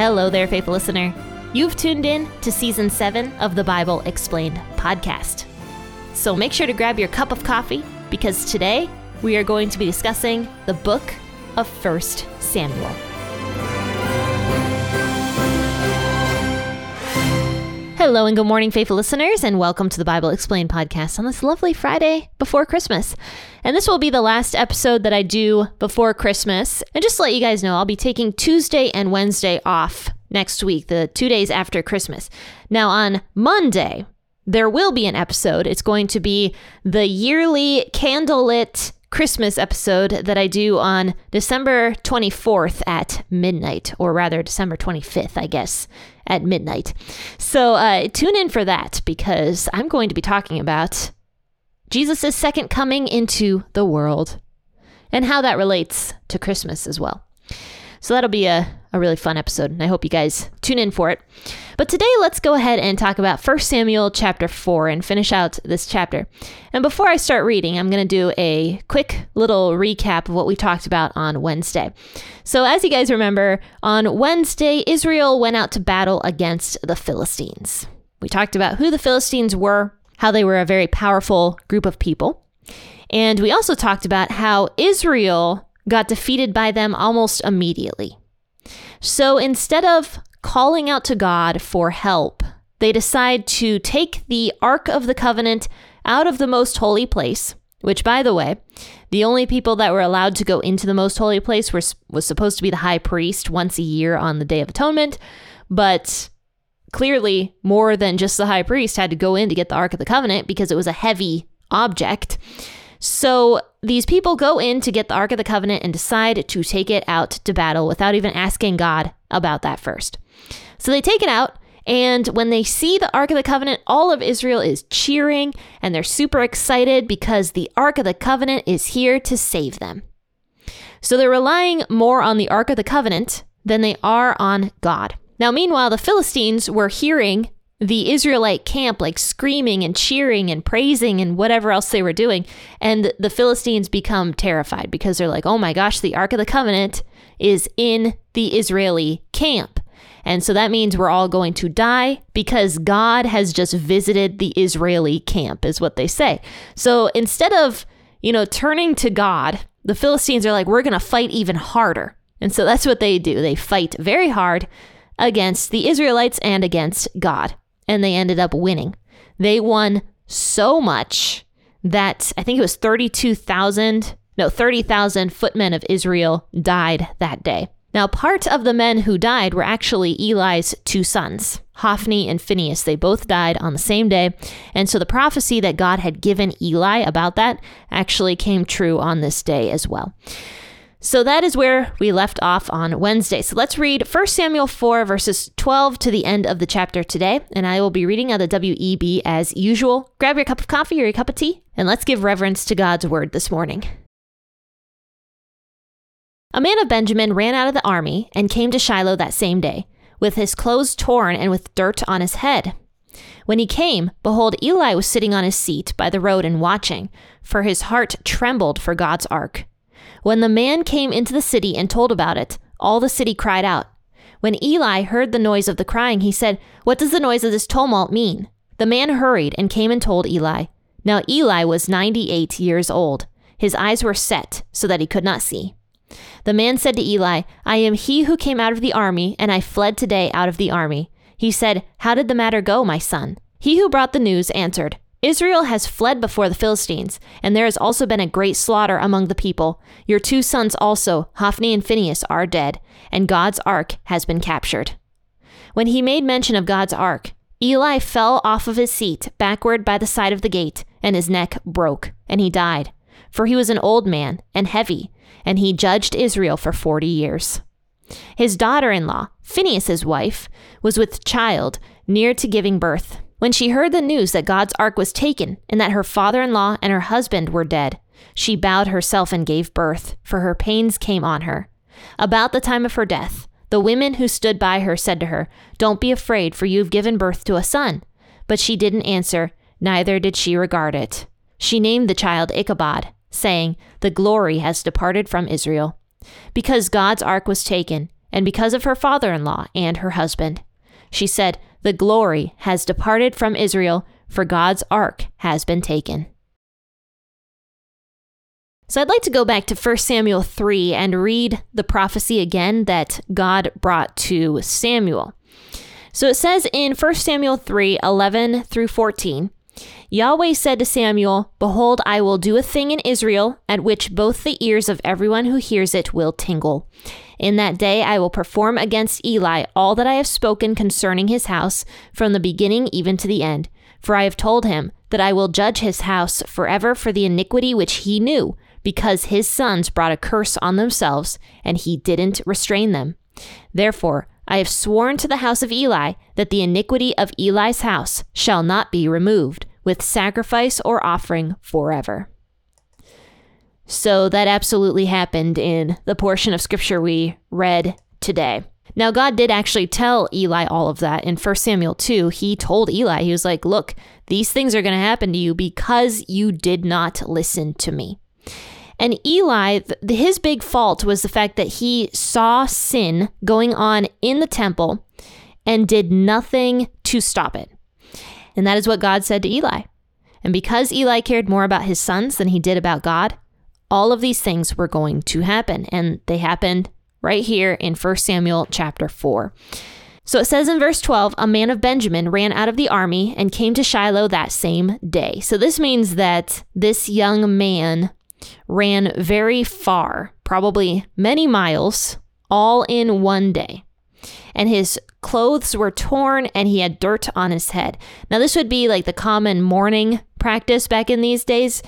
Hello there, faithful listener. You've tuned in to season seven of the Bible Explained podcast. So make sure to grab your cup of coffee because today we are going to be discussing the book of 1 Samuel. Hello and good morning, faithful listeners, and welcome to the Bible Explained podcast on this lovely Friday before Christmas. And this will be the last episode that I do before Christmas. And just to let you guys know, I'll be taking Tuesday and Wednesday off next week, the two days after Christmas. Now, on Monday, there will be an episode. It's going to be the yearly candlelit Christmas episode that I do on December 24th at midnight, or rather December 25th, I guess, at midnight. So uh, tune in for that because I'm going to be talking about Jesus' second coming into the world and how that relates to Christmas as well. So that'll be a, a really fun episode, and I hope you guys tune in for it. But today, let's go ahead and talk about 1 Samuel chapter 4 and finish out this chapter. And before I start reading, I'm going to do a quick little recap of what we talked about on Wednesday. So, as you guys remember, on Wednesday, Israel went out to battle against the Philistines. We talked about who the Philistines were, how they were a very powerful group of people. And we also talked about how Israel got defeated by them almost immediately. So instead of calling out to God for help, they decide to take the Ark of the Covenant out of the most holy place, which, by the way, the only people that were allowed to go into the most holy place were, was supposed to be the high priest once a year on the Day of Atonement, but clearly more than just the high priest had to go in to get the Ark of the Covenant because it was a heavy object. So these people go in to get the Ark of the Covenant and decide to take it out to battle without even asking God about that first. So they take it out, and when they see the Ark of the Covenant, all of Israel is cheering and they're super excited because the Ark of the Covenant is here to save them. So they're relying more on the Ark of the Covenant than they are on God. Now, meanwhile, the Philistines were hearing the Israelite camp like screaming and cheering and praising and whatever else they were doing. And the Philistines become terrified because they're like, oh my gosh, the Ark of the Covenant is in the Israeli camp. And so that means we're all going to die because God has just visited the Israeli camp, is what they say. So instead of, you know, turning to God, the Philistines are like, we're going to fight even harder. And so that's what they do. They fight very hard against the Israelites and against God and they ended up winning. They won so much that I think it was 32,000, no, 30,000 footmen of Israel died that day. Now, part of the men who died were actually Eli's two sons, Hophni and Phinehas. They both died on the same day. And so the prophecy that God had given Eli about that actually came true on this day as well. So that is where we left off on Wednesday. So let's read 1 Samuel 4, verses 12 to the end of the chapter today. And I will be reading out of WEB as usual. Grab your cup of coffee or your cup of tea, and let's give reverence to God's word this morning. A man of Benjamin ran out of the army and came to Shiloh that same day, with his clothes torn and with dirt on his head. When he came, behold, Eli was sitting on his seat by the road and watching, for his heart trembled for God's ark. When the man came into the city and told about it, all the city cried out. When Eli heard the noise of the crying, he said, What does the noise of this tumult mean? The man hurried and came and told Eli. Now Eli was ninety eight years old. His eyes were set, so that he could not see. The man said to Eli, I am he who came out of the army, and I fled today out of the army. He said, How did the matter go, my son? He who brought the news answered, Israel has fled before the Philistines, and there has also been a great slaughter among the people. Your two sons also, Hophni and Phinehas, are dead, and God's ark has been captured. When he made mention of God's ark, Eli fell off of his seat backward by the side of the gate, and his neck broke, and he died. For he was an old man and heavy, and he judged Israel for forty years. His daughter in law, Phinehas's wife, was with child, near to giving birth. When she heard the news that God's ark was taken and that her father in law and her husband were dead, she bowed herself and gave birth, for her pains came on her. About the time of her death, the women who stood by her said to her, Don't be afraid, for you've given birth to a son. But she didn't answer, neither did she regard it. She named the child Ichabod, saying, The glory has departed from Israel. Because God's ark was taken, and because of her father in law and her husband. She said, The glory has departed from Israel, for God's ark has been taken. So I'd like to go back to 1 Samuel 3 and read the prophecy again that God brought to Samuel. So it says in 1 Samuel 3 11 through 14, Yahweh said to Samuel, Behold, I will do a thing in Israel at which both the ears of everyone who hears it will tingle. In that day I will perform against Eli all that I have spoken concerning his house, from the beginning even to the end. For I have told him that I will judge his house forever for the iniquity which he knew, because his sons brought a curse on themselves, and he didn't restrain them. Therefore, I have sworn to the house of Eli that the iniquity of Eli's house shall not be removed with sacrifice or offering forever. So that absolutely happened in the portion of scripture we read today. Now, God did actually tell Eli all of that in 1 Samuel 2. He told Eli, he was like, Look, these things are going to happen to you because you did not listen to me. And Eli, his big fault was the fact that he saw sin going on in the temple and did nothing to stop it. And that is what God said to Eli. And because Eli cared more about his sons than he did about God, all of these things were going to happen. And they happened right here in 1 Samuel chapter 4. So it says in verse 12, a man of Benjamin ran out of the army and came to Shiloh that same day. So this means that this young man ran very far, probably many miles, all in one day. And his clothes were torn and he had dirt on his head. Now, this would be like the common mourning practice back in these days.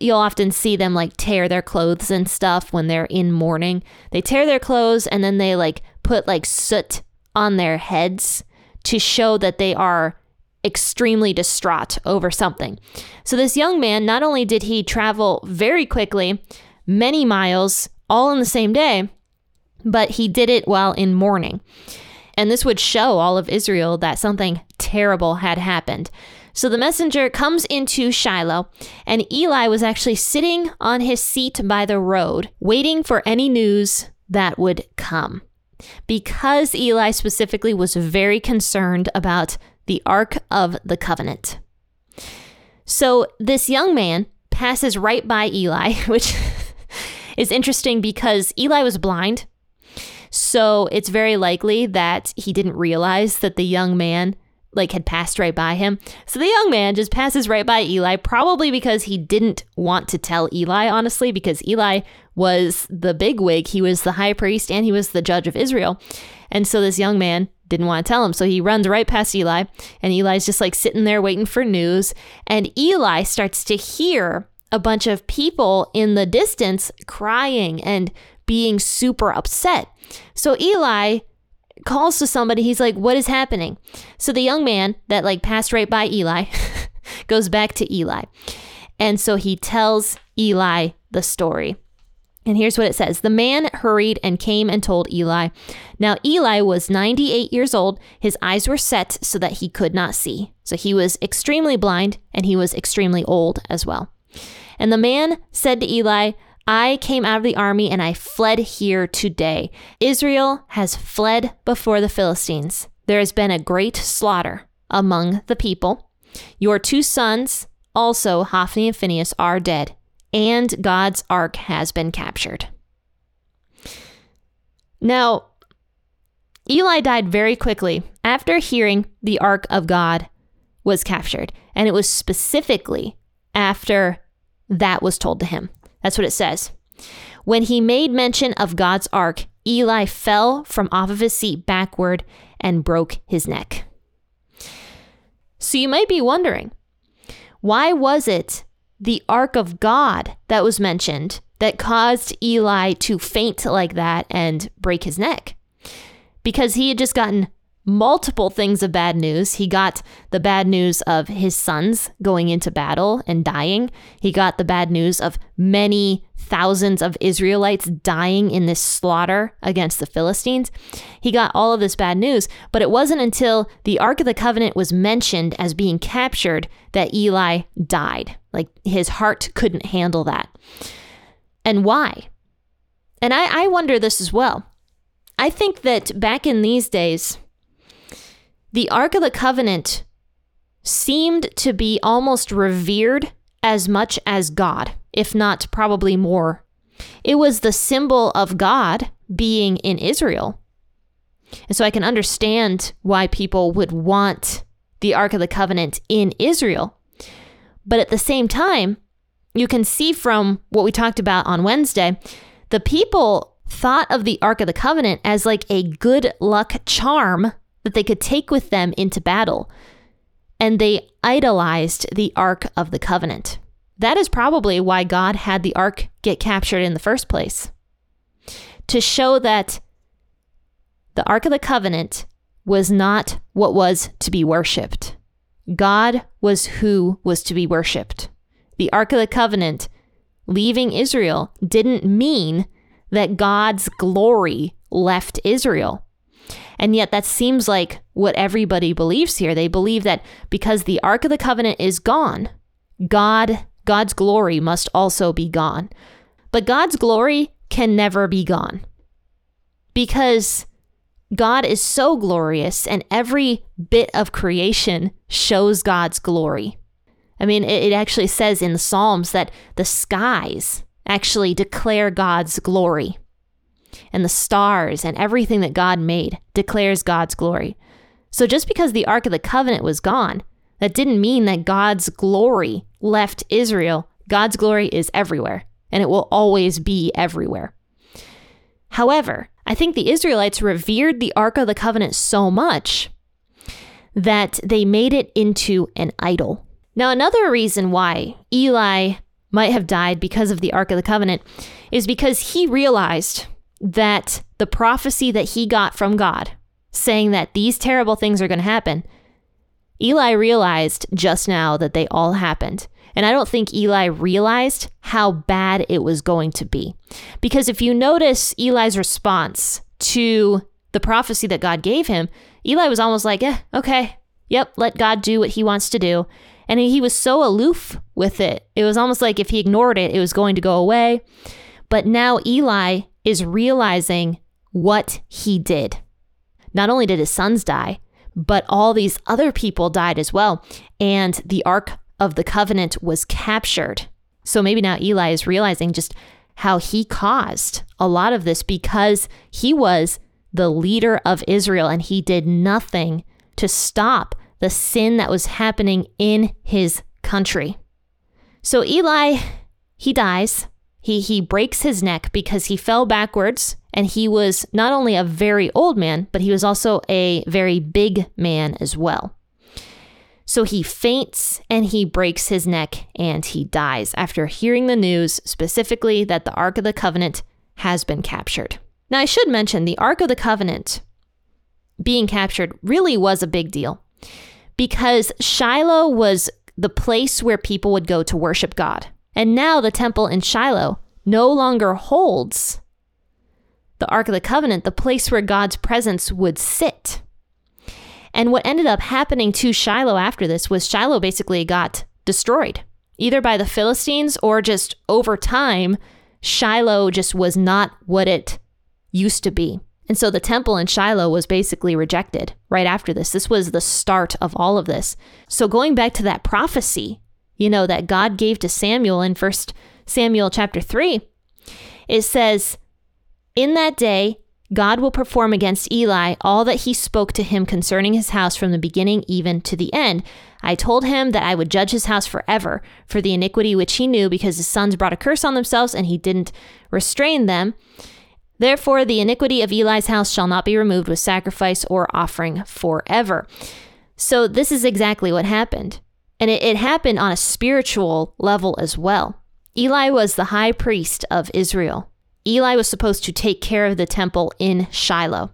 You'll often see them like tear their clothes and stuff when they're in mourning. They tear their clothes and then they like put like soot on their heads to show that they are extremely distraught over something. So, this young man, not only did he travel very quickly, many miles, all in the same day, but he did it while in mourning. And this would show all of Israel that something terrible had happened. So the messenger comes into Shiloh, and Eli was actually sitting on his seat by the road, waiting for any news that would come. Because Eli specifically was very concerned about the Ark of the Covenant. So this young man passes right by Eli, which is interesting because Eli was blind. So it's very likely that he didn't realize that the young man like had passed right by him. So the young man just passes right by Eli, probably because he didn't want to tell Eli, honestly, because Eli was the big wig. He was the high priest and he was the judge of Israel. And so this young man didn't want to tell him. So he runs right past Eli, and Eli's just like sitting there waiting for news. And Eli starts to hear a bunch of people in the distance crying and being super upset. So Eli calls to somebody. He's like, What is happening? So the young man that like passed right by Eli goes back to Eli. And so he tells Eli the story. And here's what it says The man hurried and came and told Eli. Now, Eli was 98 years old. His eyes were set so that he could not see. So he was extremely blind and he was extremely old as well. And the man said to Eli, I came out of the army and I fled here today. Israel has fled before the Philistines. There has been a great slaughter among the people. Your two sons, also Hophni and Phinehas, are dead and God's ark has been captured. Now, Eli died very quickly after hearing the ark of God was captured, and it was specifically after that was told to him. That's what it says. When he made mention of God's ark, Eli fell from off of his seat backward and broke his neck. So you might be wondering, why was it the ark of God that was mentioned that caused Eli to faint like that and break his neck. Because he had just gotten multiple things of bad news. He got the bad news of his sons going into battle and dying. He got the bad news of many thousands of Israelites dying in this slaughter against the Philistines. He got all of this bad news, but it wasn't until the Ark of the Covenant was mentioned as being captured that Eli died. Like his heart couldn't handle that. And why? And I, I wonder this as well. I think that back in these days, the Ark of the Covenant seemed to be almost revered as much as God, if not probably more. It was the symbol of God being in Israel. And so I can understand why people would want the Ark of the Covenant in Israel. But at the same time, you can see from what we talked about on Wednesday, the people thought of the Ark of the Covenant as like a good luck charm that they could take with them into battle. And they idolized the Ark of the Covenant. That is probably why God had the Ark get captured in the first place. To show that the Ark of the Covenant was not what was to be worshiped. God was who was to be worshiped. The Ark of the Covenant leaving Israel didn't mean that God's glory left Israel. And yet, that seems like what everybody believes here. They believe that because the Ark of the Covenant is gone, God, God's glory must also be gone. But God's glory can never be gone because God is so glorious, and every bit of creation shows God's glory. I mean, it, actually says in the Psalms that the skies actually declare God's glory, and the stars and everything that God made declares God's glory. So just because the Ark of the Covenant was gone, that didn't mean that God's glory left Israel. God's glory is everywhere, and it will always be everywhere. However, I think the Israelites revered the Ark of the Covenant so much that they made it into an idol. Now, another reason why Eli might have died because of the Ark of the Covenant is because he realized that the prophecy that he got from God, saying that these terrible things are going to happen, Eli realized just now that they all happened. And I don't think Eli realized how bad it was going to be. Because if you notice Eli's response to the prophecy that God gave him, Eli was almost like, eh, okay, yep, let God do what he wants to do. And he was so aloof with it. It was almost like if he ignored it, it was going to go away. But now Eli is realizing what he did. Not only did his sons die, but all these other people died as well. And the Ark of the covenant was captured. So maybe now Eli is realizing just how he caused a lot of this because he was the leader of Israel and he did nothing to stop the sin that was happening in his country. So Eli, he dies. He he breaks his neck because he fell backwards and he was not only a very old man, but he was also a very big man as well. So he faints and he breaks his neck and he dies after hearing the news, specifically that the Ark of the Covenant has been captured. Now, I should mention the Ark of the Covenant being captured really was a big deal because Shiloh was the place where people would go to worship God. And now the temple in Shiloh no longer holds the Ark of the Covenant, the place where God's presence would sit. And what ended up happening to Shiloh after this was Shiloh basically got destroyed, either by the Philistines or just over time, Shiloh just was not what it used to be. And so the temple in Shiloh was basically rejected right after this. This was the start of all of this. So going back to that prophecy, you know, that God gave to Samuel in 1 Samuel chapter 3, it says, In that day, God will perform against Eli all that he spoke to him concerning his house from the beginning even to the end. I told him that I would judge his house forever for the iniquity which he knew, because his sons brought a curse on themselves and he didn't restrain them. Therefore, the iniquity of Eli's house shall not be removed with sacrifice or offering forever. So, this is exactly what happened. And it, it happened on a spiritual level as well. Eli was the high priest of Israel. Eli was supposed to take care of the temple in Shiloh.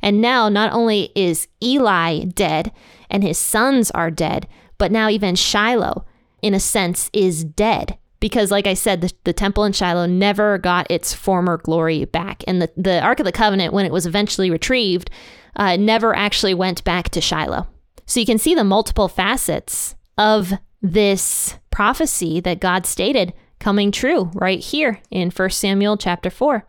And now, not only is Eli dead and his sons are dead, but now even Shiloh, in a sense, is dead. Because, like I said, the, the temple in Shiloh never got its former glory back. And the, the Ark of the Covenant, when it was eventually retrieved, uh, never actually went back to Shiloh. So you can see the multiple facets of this prophecy that God stated coming true right here in 1 Samuel chapter 4.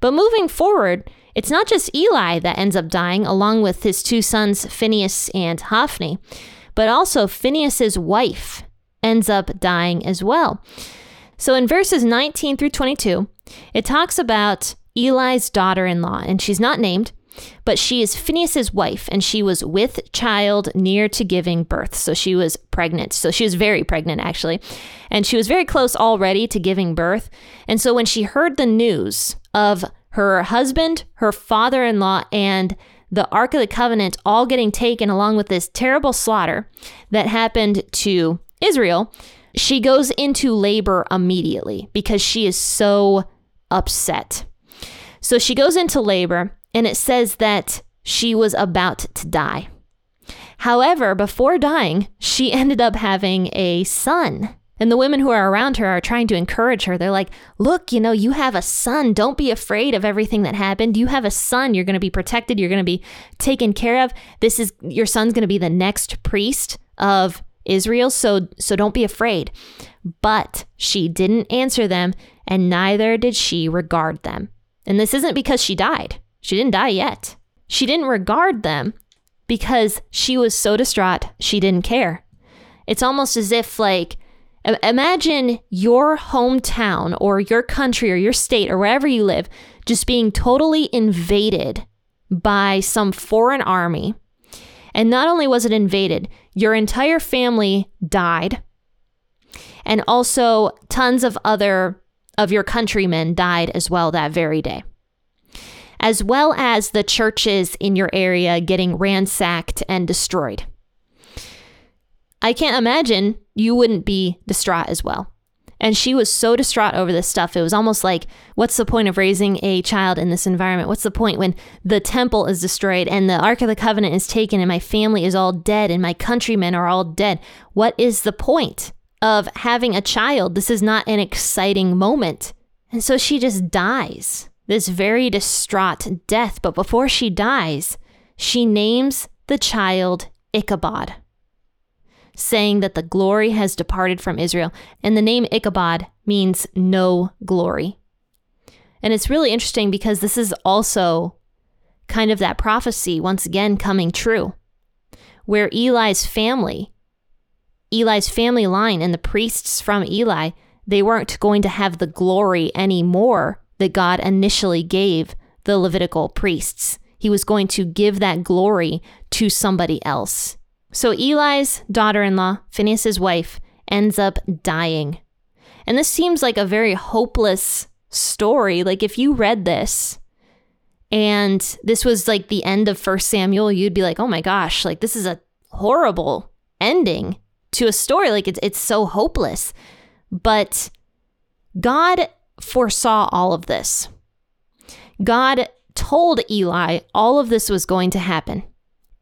But moving forward, it's not just Eli that ends up dying, along with his two sons, Phinehas and Hophni, but also Phinehas's wife ends up dying as well. So in verses 19 through 22, it talks about Eli's daughter in law, and she's not named, but she is Phinehas's wife, and she was with child near to giving birth. So she was pregnant. So she was very pregnant, actually. And she was very close already to giving birth. And so when she heard the news of her husband, her father in law, and the Ark of the Covenant all getting taken along with this terrible slaughter that happened to Israel, she goes into labor immediately because she is so upset. So she goes into labor, and it says that she was about to die. However, before dying, she ended up having a son. And the women who are around her are trying to encourage her. They're like, Look, you know, you have a son. Don't be afraid of everything that happened. You have a son. You're going to be protected. You're going to be taken care of. This is your son's going to be the next priest of Israel. So, so don't be afraid. But she didn't answer them, and neither did she regard them. And this isn't because she died. She didn't die yet. She didn't regard them because she was so distraught, she didn't care. It's almost as if, like, imagine your hometown or your country or your state or wherever you live just being totally invaded by some foreign army. And not only was it invaded, your entire family died. And also, tons of other of your countrymen died as well that very day as well as the churches in your area getting ransacked and destroyed. I can't imagine you wouldn't be distraught as well. And she was so distraught over this stuff. It was almost like, what's the point of raising a child in this environment? What's the point when the temple is destroyed and the Ark of the Covenant is taken and my family is all dead and my countrymen are all dead? What is the point of having a child? This is not an exciting moment. And so she just dies this very distraught death. But before she dies, she names the child Ichabod, saying that the glory has departed from Israel. And the name Ichabod means no glory. And it's really interesting because this is also kind of that prophecy once again coming true, where Eli's family, Eli's family line, and the priests from Eli, they weren't going to have the glory anymore that God initially gave the Levitical priests. He was going to give that glory to somebody else. So Eli's daughter in law, Phinehas's wife, ends up dying. And this seems like a very hopeless story. Like if you read this and this was like the end of First Samuel, you'd be like, oh my gosh, like this is a horrible ending to a story. Like it's, it's so hopeless. But God foresaw all of this. God told Eli all of this was going to happen.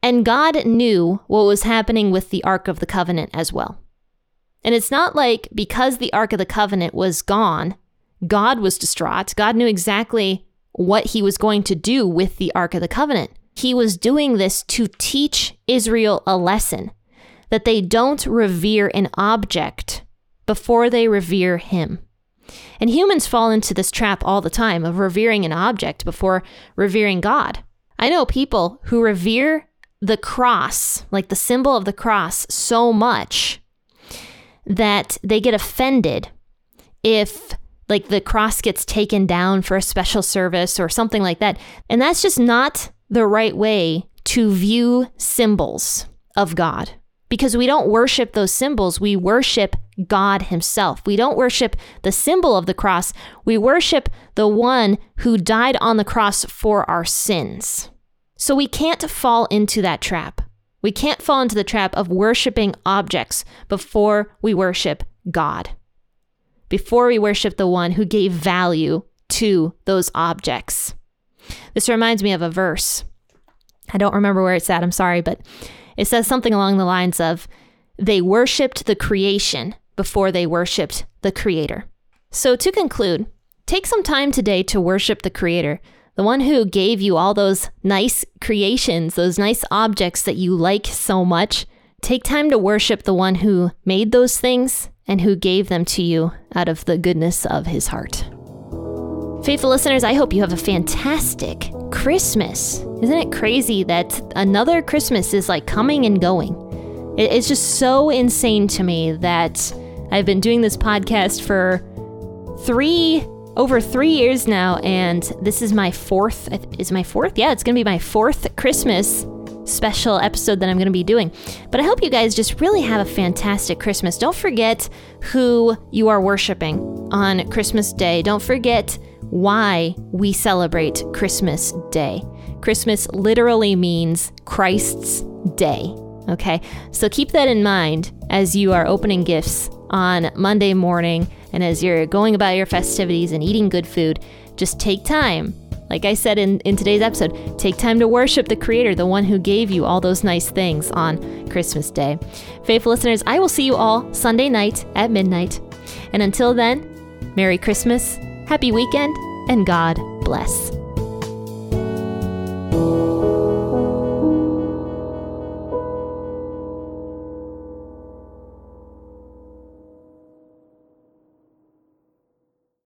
And God knew what was happening with the Ark of the Covenant as well. And it's not like because the Ark of the Covenant was gone, God was distraught. God knew exactly what he was going to do with the Ark of the Covenant. He was doing this to teach Israel a lesson that they don't revere an object before they revere him. And humans fall into this trap all the time of revering an object before revering God. I know people who revere the cross, like the symbol of the cross, so much that they get offended if like the cross gets taken down for a special service or something like that. And that's just not the right way to view symbols of God because we don't worship those symbols. We worship God Himself. We don't worship the symbol of the cross. We worship the one who died on the cross for our sins. So we can't fall into that trap. We can't fall into the trap of worshiping objects before we worship God, before we worship the one who gave value to those objects. This reminds me of a verse. I don't remember where it's at, I'm sorry, but it says something along the lines of, they worshiped the creation before they worshiped the Creator. So, to conclude, take some time today to worship the Creator, the one who gave you all those nice creations, those nice objects that you like so much. Take time to worship the one who made those things and who gave them to you out of the goodness of his heart. Faithful listeners, I hope you have a fantastic Christmas. Isn't it crazy that another Christmas is like coming and going? It's just so insane to me that I've been doing this podcast for three over three years now, and this is my fourth. Is my fourth? Yeah, it's gonna be my fourth Christmas special episode that I'm to be doing. But I hope you guys just really have a fantastic Christmas. Don't forget who you are worshiping on Christmas Day. Don't forget why we celebrate Christmas Day. Christmas literally means Christ's day. Okay, so keep that in mind as you are opening gifts on Monday morning and as you're going about your festivities and eating good food. Just take time like I said in, in today's episode, take time to worship the Creator, the one who gave you all those nice things on Christmas Day. Faithful listeners, I will see you all Sunday night at midnight. And until then, Merry Christmas, Happy Weekend, and God bless you.